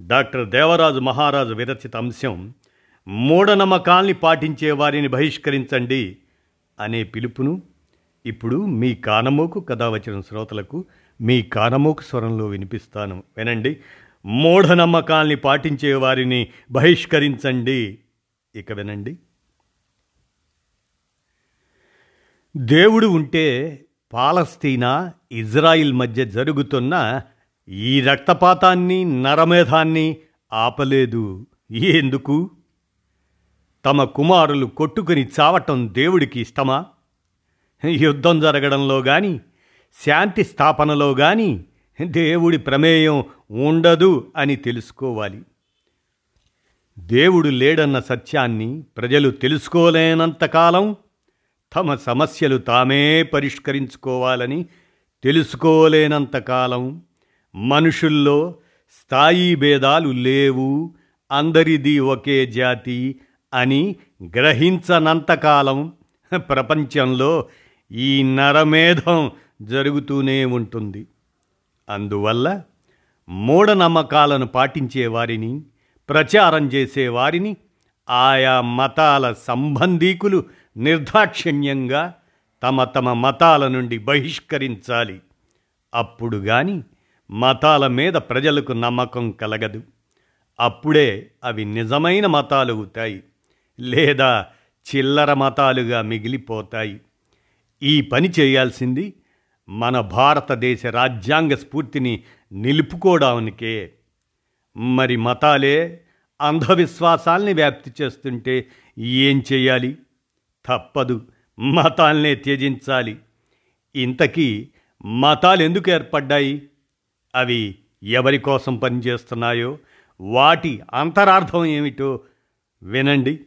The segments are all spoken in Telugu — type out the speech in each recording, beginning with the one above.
డాక్టర్ దేవరాజు మహారాజు విరచిత అంశం మూఢనమ్మకాల్ని పాటించే వారిని బహిష్కరించండి అనే పిలుపును ఇప్పుడు మీ కానమోకు కథ వచ్చిన శ్రోతలకు మీ కానమోకు స్వరంలో వినిపిస్తాను. వినండి. మూఢనమ్మకాల్ని పాటించే వారిని బహిష్కరించండి. ఇక వినండి. దేవుడు ఉంటే పాలస్తీనా ఇజ్రాయిల్ మధ్య జరుగుతున్న ఈ రక్తపాతాన్ని నరమేధాన్ని ఆపలేదు. ఎందుకు? తమ కుమారులు కొట్టుకుని చావటం దేవుడికి ఇష్టమా? యుద్ధం జరగడంలో గాని శాంతి స్థాపనలో గాని దేవుడి ప్రమేయం ఉండదు అని తెలుసుకోవాలి. దేవుడు లేడన్న సత్యాన్ని ప్రజలు తెలుసుకోలేనంతకాలం తమ సమస్యలు తామే పరిష్కరించుకోవాలని తెలుసుకోలేనంతకాలం. మనుషుల్లో స్థాయి భేదాలు లేవు. అందరిది ఒకే జాతి అని గ్రహించనంతకాలం ప్రపంచంలో ఈ నరమేధం జరుగుతూనే ఉంటుంది. అందువల్ల మూఢనమ్మకాలను పాటించే వారిని ప్రచారం చేసేవారిని ఆయా మతాల సంబంధీకులు నిర్దాక్షిణ్యంగా తమ తమ మతాల నుండి బహిష్కరించాలి. అప్పుడు కానీ మతాల మీద ప్రజలకు నమ్మకం కలగదు. అప్పుడే అవి నిజమైన మతాలు అవుతాయి లేదా చిల్లర మతాలుగా మిగిలిపోతాయి. ఈ పని చేయాల్సింది మన భారతదేశ రాజ్యాంగ స్ఫూర్తిని నిలుపుకోవడానికే. మరి మతాలే అంధవిశ్వాసాల్ని వ్యాప్తి చేస్తుంటే ఏం చేయాలి? తప్పదు మతాల్నే త్యజించాలి. ఇంతకీ మతాలు ఎందుకు ఏర్పడ్డాయి? అవి ఎవరి కోసం పనిచేస్తున్నాయో వాటి అంతరార్థం ఏమిటో వినండి.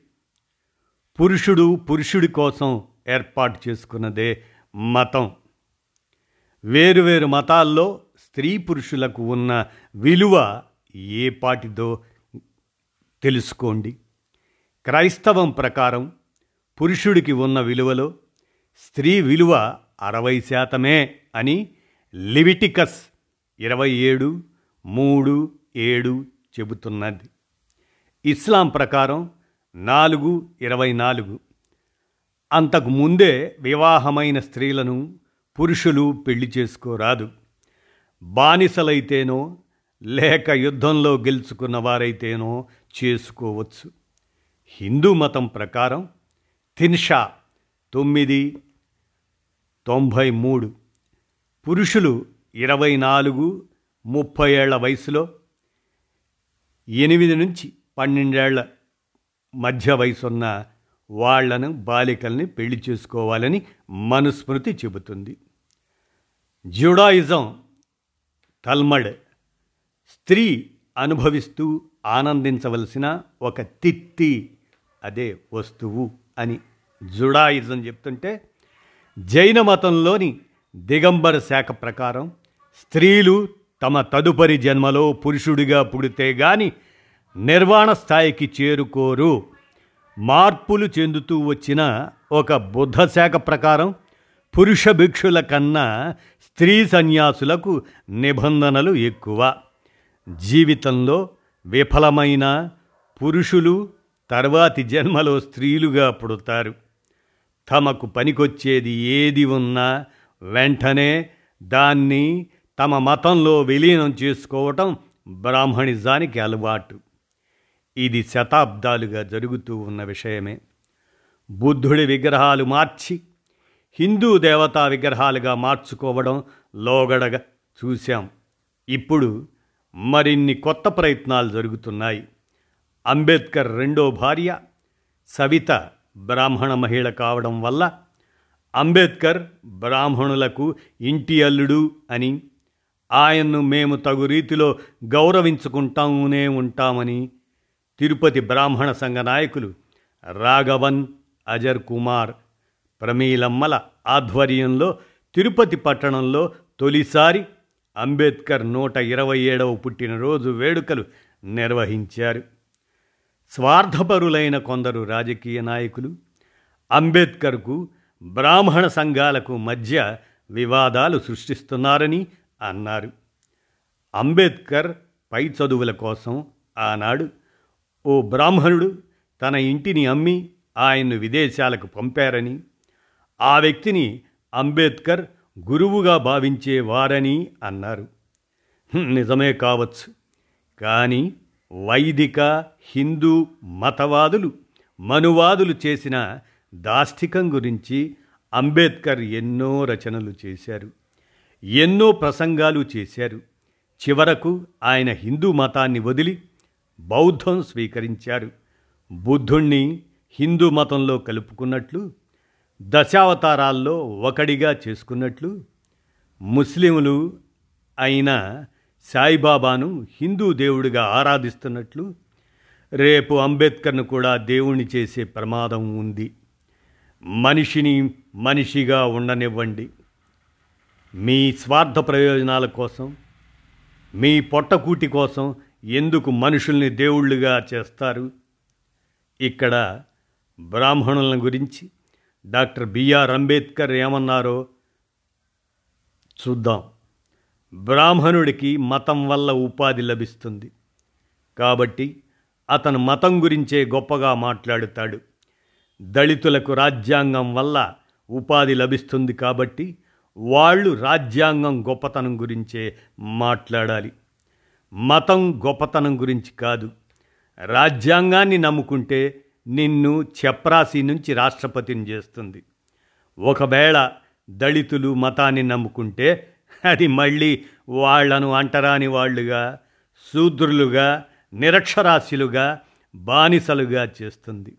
పురుషుడు పురుషుడి కోసం ఏర్పాటు చేసుకున్నదే మతం. వేరువేరు మతాల్లో స్త్రీ పురుషులకు ఉన్న విలువ ఏ పాటిదో తెలుసుకోండి. క్రైస్తవం ప్రకారం పురుషుడికి ఉన్న విలువలో స్త్రీ విలువ అరవై శాతమే అని లివిటికస్ ఇరవై ఏడు మూడు ఏడు చెబుతున్నది. ఇస్లాం ప్రకారం నాలుగు ఇరవై నాలుగు. అంతకు ముందే వివాహమైన స్త్రీలను పురుషులు పెళ్ళి చేసుకోరాదు. బానిసలైతేనో లేక యుద్ధంలో గెలుచుకున్న వారైతేనో చేసుకోవచ్చు. హిందూ మతం ప్రకారం తిన్షా తొమ్మిది తొంభై మూడు. పురుషులు ఇరవై నాలుగు ముప్పై ఏళ్ళ వయసులో ఎనిమిది నుంచి పన్నెండేళ్ళ మధ్య వయసున్న వాళ్ళను బాలికల్ని పెళ్ళి చేసుకోవాలని మనుస్మృతి చెబుతుంది. జుడాయిజం తల్మడ్ స్త్రీ అనుభవిస్తూ ఆనందించవలసిన ఒక తిత్తి అదే వస్తువు అని జుడాయిజం చెప్తుంటే జైన మతంలోని దిగంబర శాఖ ప్రకారం స్త్రీలు తమ తదుపరి జన్మలో పురుషుడిగా పుడితే గాని నిర్వాణ స్థాయికి చేరుకోరు. మార్పులు చెందుతూ వచ్చిన ఒక బుద్ధ శాఖ ప్రకారం పురుష భిక్షుల కన్నా స్త్రీ సన్యాసులకు నిబంధనలు ఎక్కువ. జీవితంలో విఫలమైన పురుషులు తర్వాతి జన్మలో స్త్రీలుగా పుడతారు. తమకు పనికొచ్చేది ఏది ఉన్నా వెంటనే దాన్ని తమ మతంలో విలీనం చేసుకోవటం బ్రాహ్మణిజానికి అలవాటు. ఇది శతాబ్దాలుగా జరుగుతూ ఉన్న విషయమే. బుద్ధుడి విగ్రహాలు మార్చి హిందూ దేవతా విగ్రహాలుగా మార్చుకోవడం లోగడగా చూశాం. ఇప్పుడు మరిన్ని కొత్త ప్రయత్నాలు జరుగుతున్నాయి. అంబేద్కర్ రెండో భార్య సవిత బ్రాహ్మణ మహిళ కావడం వల్ల అంబేద్కర్ బ్రాహ్మణులకు ఇంటి అల్లుడు అని ఆయన్ను మేము తగు రీతిలో గౌరవించుకుంటామునే ఉంటామని తిరుపతి బ్రాహ్మణ సంఘ నాయకులు రాఘవన్ అజర్ కుమార్ ప్రమీలమ్మల ఆధ్వర్యంలో తిరుపతి పట్టణంలో తొలిసారి అంబేద్కర్ నూట ఇరవై ఏడవ పుట్టినరోజు వేడుకలు నిర్వహించారు. స్వార్థపరులైన కొందరు రాజకీయ నాయకులు అంబేద్కర్కు బ్రాహ్మణ సంఘాలకు మధ్య వివాదాలు సృష్టిస్తున్నారని అన్నారు. అంబేద్కర్ పై చదువుల కోసం ఆనాడు ఓ బ్రాహ్మణుడు తన ఇంటిని అమ్మి ఆయన్ను విదేశాలకు పంపారని ఆ వ్యక్తిని అంబేద్కర్ గురువుగా భావించేవారని అన్నారు. నిజమే కావచ్చు. కానీ వైదిక హిందూ మతవాదులు మనువాదులు చేసిన దాష్టికం గురించి అంబేద్కర్ ఎన్నో రచనలు చేశారు. ఎన్నో ప్రసంగాలు చేశారు. చివరకు ఆయన హిందూ మతాన్ని వదిలి బౌద్ధం స్వీకరించారు. బుద్ధుణ్ణి హిందూ మతంలో కలుపుకున్నట్లు దశావతారాల్లో ఒకడిగా చేసుకున్నట్లు ముస్లింలు అయిన సాయిబాబాను హిందూ దేవుడిగా ఆరాధిస్తున్నట్లు రేపు అంబేద్కర్ను కూడా దేవుణ్ణి చేసే ప్రమాదం ఉంది. మనిషిని మనిషిగా ఉండనివ్వండి. మీ స్వార్థ ప్రయోజనాల కోసం మీ పొట్టకూటి కోసం ఎందుకు మనుషుల్ని దేవుళ్ళుగా చేస్తారు? ఇక్కడ బ్రాహ్మణుల గురించి డాక్టర్ బిఆర్ అంబేద్కర్ ఏమన్నారో చూద్దాం. బ్రాహ్మణుడికి మతం వల్ల ఉపాధి లభిస్తుంది. కాబట్టి అతను మతం గురించే గొప్పగా మాట్లాడుతాడు. దళితులకు రాజ్యాంగం వల్ల ఉపాధి లభిస్తుంది కాబట్టి వాళ్ళు రాజ్యాంగం గొప్పతనం గురించే మాట్లాడాలి. మతం గొప్పతనం గురించి కాదు. రాజ్యాంగాన్ని నమ్ముకుంటే నిన్ను చెప్రాసి నుంచి రాష్ట్రపతిని చేస్తుంది. ఒకవేళ దళితులు మతాన్ని నమ్ముకుంటే అది మళ్ళీ వాళ్ళను అంటరాని వాళ్ళుగా శూద్రులుగా నిరక్షరాస్యులుగా బానిసలుగా చేస్తుంది.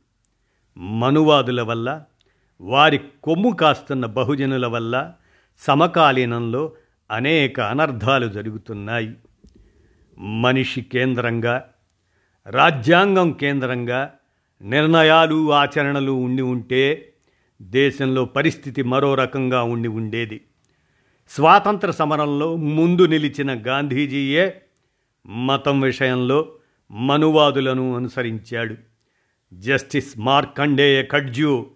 మనువాదుల వల్ల వారి కొమ్ము కాస్తున్న బహుజనుల వల్ల సమకాలీనంలో అనేక అనర్థాలు జరుగుతున్నాయి. మనిషి కేంద్రంగా రాజ్యాంగం కేంద్రంగా నిర్ణయాలు ఆచరణలు ఉండి ఉంటే దేశంలో పరిస్థితి మరో రకంగా ఉండి ఉండేది. స్వాతంత్ర సమరంలో ముందు నిలిచిన గాంధీజీయే మతం విషయంలో మనువాదులను అనుసరించాడు. జస్టిస్ మార్కండేయ కడ్జ్యూ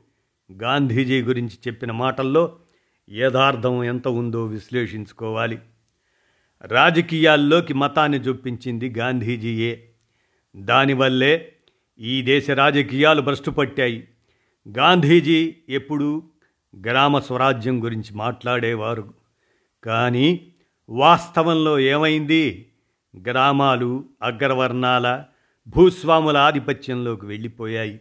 గాంధీజీ గురించి చెప్పిన మాటల్లో యథార్థం ఎంత ఉందో విశ్లేషించుకోవాలి. రాజకీయాల్లోకి మతాన్ని జొప్పించింది గాంధీజీయే. దానివల్లే ఈ దేశ రాజకీయాలు భ్రష్టుపట్టాయి. గాంధీజీ ఎప్పుడూ గ్రామ స్వరాజ్యం గురించి మాట్లాడేవారు. కానీ వాస్తవంలో ఏమైంది? గ్రామాలు అగ్రవర్ణాల భూస్వాముల ఆధిపత్యంలోకి వెళ్ళిపోయాయి.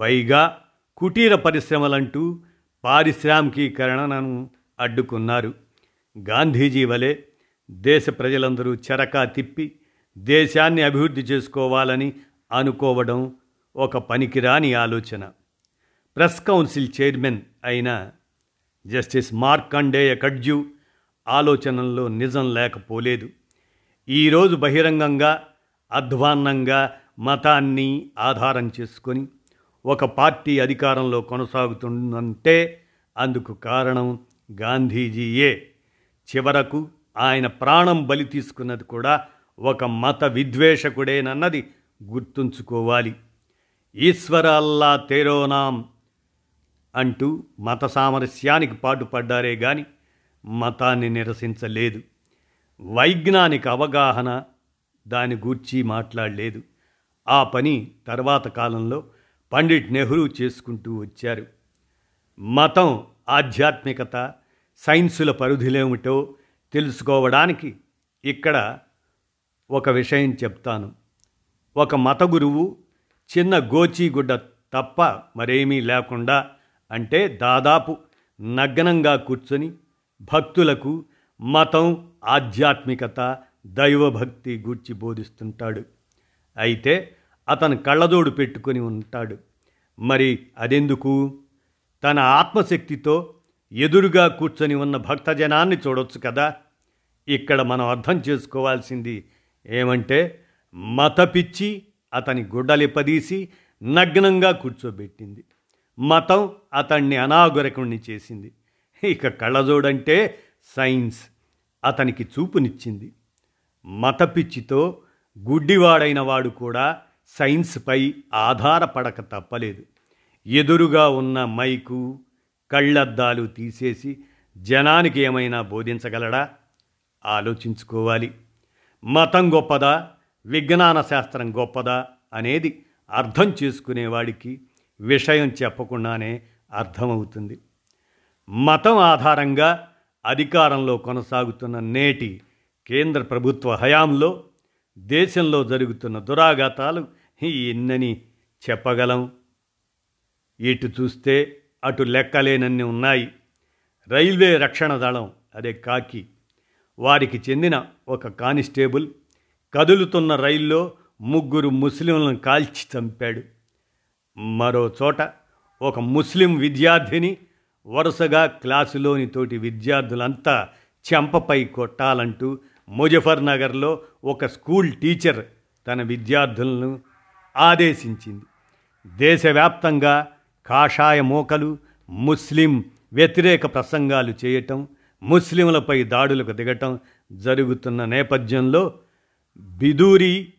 పైగా కుటీర పరిశ్రమలంటూ పారిశ్రామికీకరణను అడ్డుకున్నారు. గాంధీజీ వలె దేశ ప్రజలందరూ చెరకా తిప్పి దేశాన్ని అభివృద్ధి చేసుకోవాలని అనుకోవడం ఒక పనికిరాని ఆలోచన. ప్రెస్ కౌన్సిల్ చైర్మన్ అయిన జస్టిస్ మార్కండేయ కడ్జు ఆలోచనల్లో నిజం లేకపోలేదు. ఈరోజు బహిరంగంగా అధ్వాన్నంగా మతాన్ని ఆధారం చేసుకొని ఒక పార్టీ అధికారంలో కొనసాగుతుందంటే అందుకు కారణం గాంధీజీయే. చివరకు ఆయన ప్రాణం బలి తీసుకున్నది కూడా ఒక మత విద్వేషకుడేనన్నది గుర్తుంచుకోవాలి. ఈశ్వర అల్లా తేరోనాం అంటూ మత సామరస్యానికి పాటుపడ్డారే గాని మతాన్ని నిరసించలేదు. వైజ్ఞానిక అవగాహన దాని గూర్చి మాట్లాడలేదు. ఆ పని తర్వాత కాలంలో పండిట్ నెహ్రూ చేసుకుంటూ వచ్చారు. మతం ఆధ్యాత్మికత సైన్సుల పరిధిలేమిటో తెలుసుకోవడానికి ఇక్కడ ఒక విషయం చెప్తాను. ఒక మత గురువు చిన్న గోచీగుడ్డ తప్ప మరేమీ లేకుండా అంటే దాదాపు నగ్నంగా కూర్చొని భక్తులకు మతం ఆధ్యాత్మికత దైవభక్తి గూర్చి బోధిస్తుంటాడు. అయితే అతను కళ్ళజోడు పెట్టుకొని ఉంటాడు. మరి అదెందుకు? తన ఆత్మశక్తితో ఎదురుగా కూర్చొని ఉన్న భక్తజనాన్ని చూడొచ్చు కదా. ఇక్కడ మనం అర్థం చేసుకోవాల్సింది ఏమంటే మతపిచ్చి అతని గుడ్డలిపదీసి నగ్నంగా కూర్చోబెట్టింది. మతం అతన్ని అనాగరికుణ్ణి చేసింది. ఇక కళ్ళజోడంటే సైన్స్. అతనికి చూపునిచ్చింది. మతపిచ్చితో గుడ్డివాడైన వాడు కూడా సైన్స్పై ఆధారపడక తప్పలేదు. ఎదురుగా ఉన్న మైకు కళ్ళద్దాలు తీసేసి జనానికి ఏమైనా బోధించగలడా? ఆలోచించుకోవాలి. మతం గొప్పదా? విజ్ఞాన శాస్త్రం గొప్పదా? అనేది అర్థం చేసుకునేవాడికి విషయం చెప్పకుండానే అర్థమవుతుంది. మతం ఆధారంగా అధికారంలో కొనసాగుతున్న నేటి కేంద్ర ప్రభుత్వ హయాంలో దేశంలో జరుగుతున్న దురాఘాతాలు ఎన్నని చెప్పగలం. ఇటు చూస్తే అటు లెక్కలేనన్ని ఉన్నాయి. రైల్వే రక్షణ దళం అదే కాకి వారికి చెందిన ఒక కానిస్టేబుల్ కదులుతున్న రైల్లో ముగ్గురు ముస్లింలను కాల్చి చంపాడు. మరో చోట ఒక ముస్లిం విద్యార్థిని వరుసగా క్లాసులోని తోటి విద్యార్థులంతా చెంపపై కొట్టాలంటూ ముజఫర్నగర్లో ఒక స్కూల్ టీచర్ తన విద్యార్థులను ఆదేశించింది. దేశవ్యాప్తంగా కాషాయ మోకలు ముస్లిం వ్యతిరేక ప్రసంగాలు చేయటం ముస్లింలపై దాడులకు దిగటం జరుగుతున్న నేపథ్యంలో బిదూరి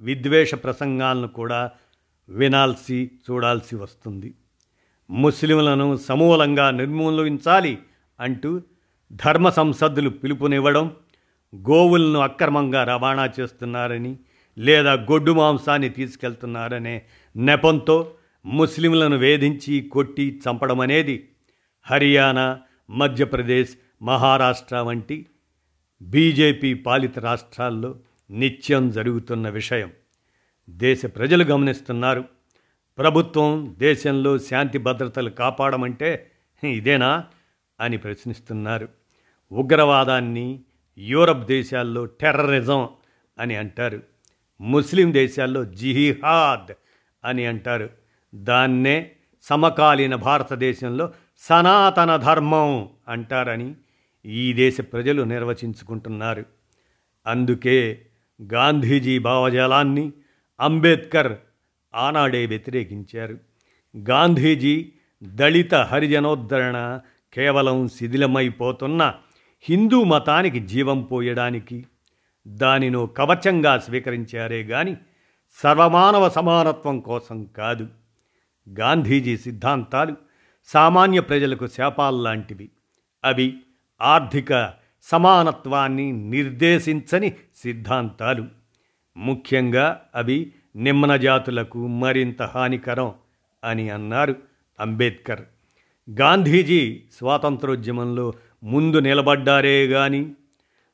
విద్వేష ప్రసంగాలను కూడా వినాల్సి చూడాల్సి వస్తుంది. ముస్లింలను సమూలంగా నిర్మూలించాలి అంటూ ధర్మ సంసద్దులు పిలుపునివ్వడం గోవులను అక్రమంగా రవాణా చేస్తున్నారని లేదా గొడ్డు మాంసాన్ని తీసుకెళ్తున్నారనే నెపంతో ముస్లింలను వేధించి కొట్టి చంపడం అనేది హర్యానా మధ్యప్రదేశ్ మహారాష్ట్ర వంటి బీజేపీ పాలిత రాష్ట్రాల్లో నిత్యం జరుగుతున్న విషయం. దేశ ప్రజలు గమనిస్తున్నారు. ప్రభుత్వం దేశంలో శాంతి భద్రతలు కాపాడమంటే ఇదేనా అని ప్రశ్నిస్తున్నారు. ఉగ్రవాదాన్ని యూరప్ దేశాల్లో టెర్రరిజం అని అంటారు. ముస్లిం దేశాల్లో జిహాద్ అని అంటారు. దాన్నే సమకాలీన భారతదేశంలో సనాతన ధర్మం అంటారని ఈ దేశ ప్రజలు నిర్వచించుకుంటున్నారు. అందుకే గాంధీజీ భావజాలాన్ని అంబేద్కర్ ఆనాడే వ్యతిరేకించారు. గాంధీజీ దళిత హరిజనోద్ధరణ కేవలం శిథిలమైపోతున్న హిందూ మతానికి జీవం పోయడానికి దానిను కవచంగా స్వీకరించారే గాని సర్వమానవ సమానత్వం కోసం కాదు. గాంధీజీ సిద్ధాంతాలు సామాన్య ప్రజలకు శాపాల్లాంటివి అవి ఆర్థిక సమానత్వాన్ని నిర్దేశించని సిద్ధాంతాలు. ముఖ్యంగా అవి నిమ్న జాతులకు మరింత హానికరం అని అన్నారు అంబేద్కర్. గాంధీజీ స్వాతంత్రోద్యమంలో ముందు నిలబడ్డారే గాని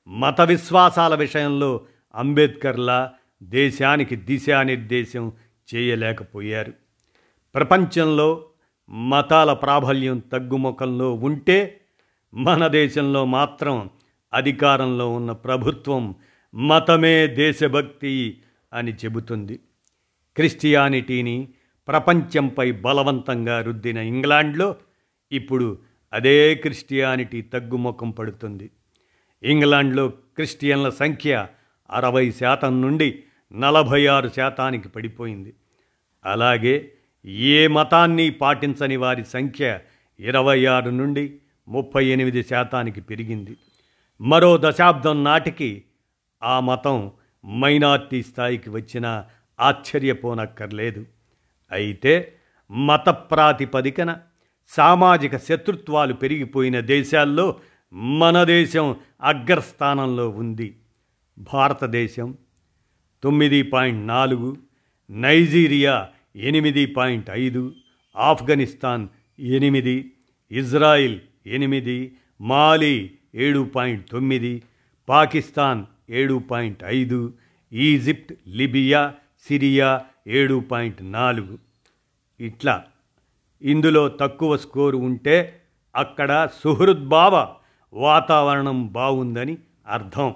మత విశ్వాసాల విషయంలో అంబేద్కర్లా దేశానికి దిశానిర్దేశం చేయలేకపోయారు. ప్రపంచంలో మతాల ప్రాబల్యం తగ్గుముఖంలో ఉంటే మన దేశంలో మాత్రం అధికారంలో ఉన్న ప్రభుత్వం మతమే దేశభక్తి అని చెబుతుంది. క్రిస్టియానిటీని ప్రపంచంపై బలవంతంగా రుద్దిన ఇంగ్లాండ్లో ఇప్పుడు అదే క్రిస్టియానిటీ తగ్గుముఖం పడుతుంది. ఇంగ్లాండ్లో క్రిస్టియన్ల సంఖ్య అరవై శాతం నుండి నలభై ఆరు శాతానికి పడిపోయింది. అలాగే ఏ మతాన్ని పాటించని వారి సంఖ్య ఇరవై ఆరు నుండి ముప్పై ఎనిమిది శాతానికి పెరిగింది. మరో దశాబ్దం నాటికి ఆ మతం మైనార్టీ స్థాయికి వచ్చిన ఆశ్చర్యపోనక్కర్లేదు. అయితే మత ప్రాతిపదికన సామాజిక శత్రుత్వాలు పెరిగిపోయిన దేశాల్లో మన దేశం అగ్రస్థానంలో ఉంది. భారతదేశం తొమ్మిది పాయింట్ నాలుగు నైజీరియా ఎనిమిది పాయింట్ ఐదు ఆఫ్ఘనిస్తాన్ ఎనిమిది ఇజ్రాయిల్ ఎనిమిది మాలి ఏడు పాయింట్ తొమ్మిది పాకిస్తాన్ ఏడు పాయింట్ ఐదు ఈజిప్ట్ లిబియా సిరియా ఏడు పాయింట్ నాలుగు. ఇట్లా ఇందులో తక్కువ స్కోరు ఉంటే అక్కడ సుహృద్భావ వాతావరణం బాగుందని అర్థం.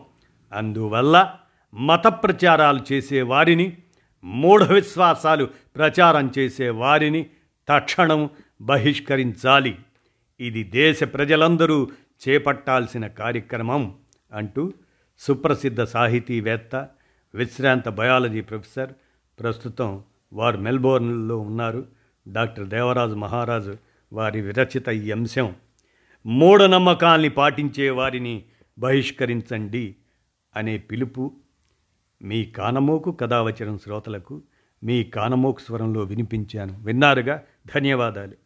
అందువల్ల మత ప్రచారాలు చేసే వారిని మూఢ విశ్వాసాలు ప్రచారం చేసే వారిని తక్షణం బహిష్కరించాలి. ఇది దేశ ప్రజలందరూ చేపట్టాల్సిన కార్యక్రమం అంటూ సుప్రసిద్ధ సాహితీవేత్త విశ్రాంత బయాలజీ ప్రొఫెసర్ ప్రస్తుతం వారు మెల్బోర్న్లో ఉన్నారు. డాక్టర్ దేవరాజు మహారాజు వారి విరచిత ఈ అంశం మూఢనమ్మకాల్ని పాటించే వారిని బహిష్కరించండి అనే పిలుపు మీ కానమోకు కథావచనం శ్రోతలకు మీ కానమోకు స్వరంలో వినిపించాను. విన్నారుగా? ధన్యవాదాలు.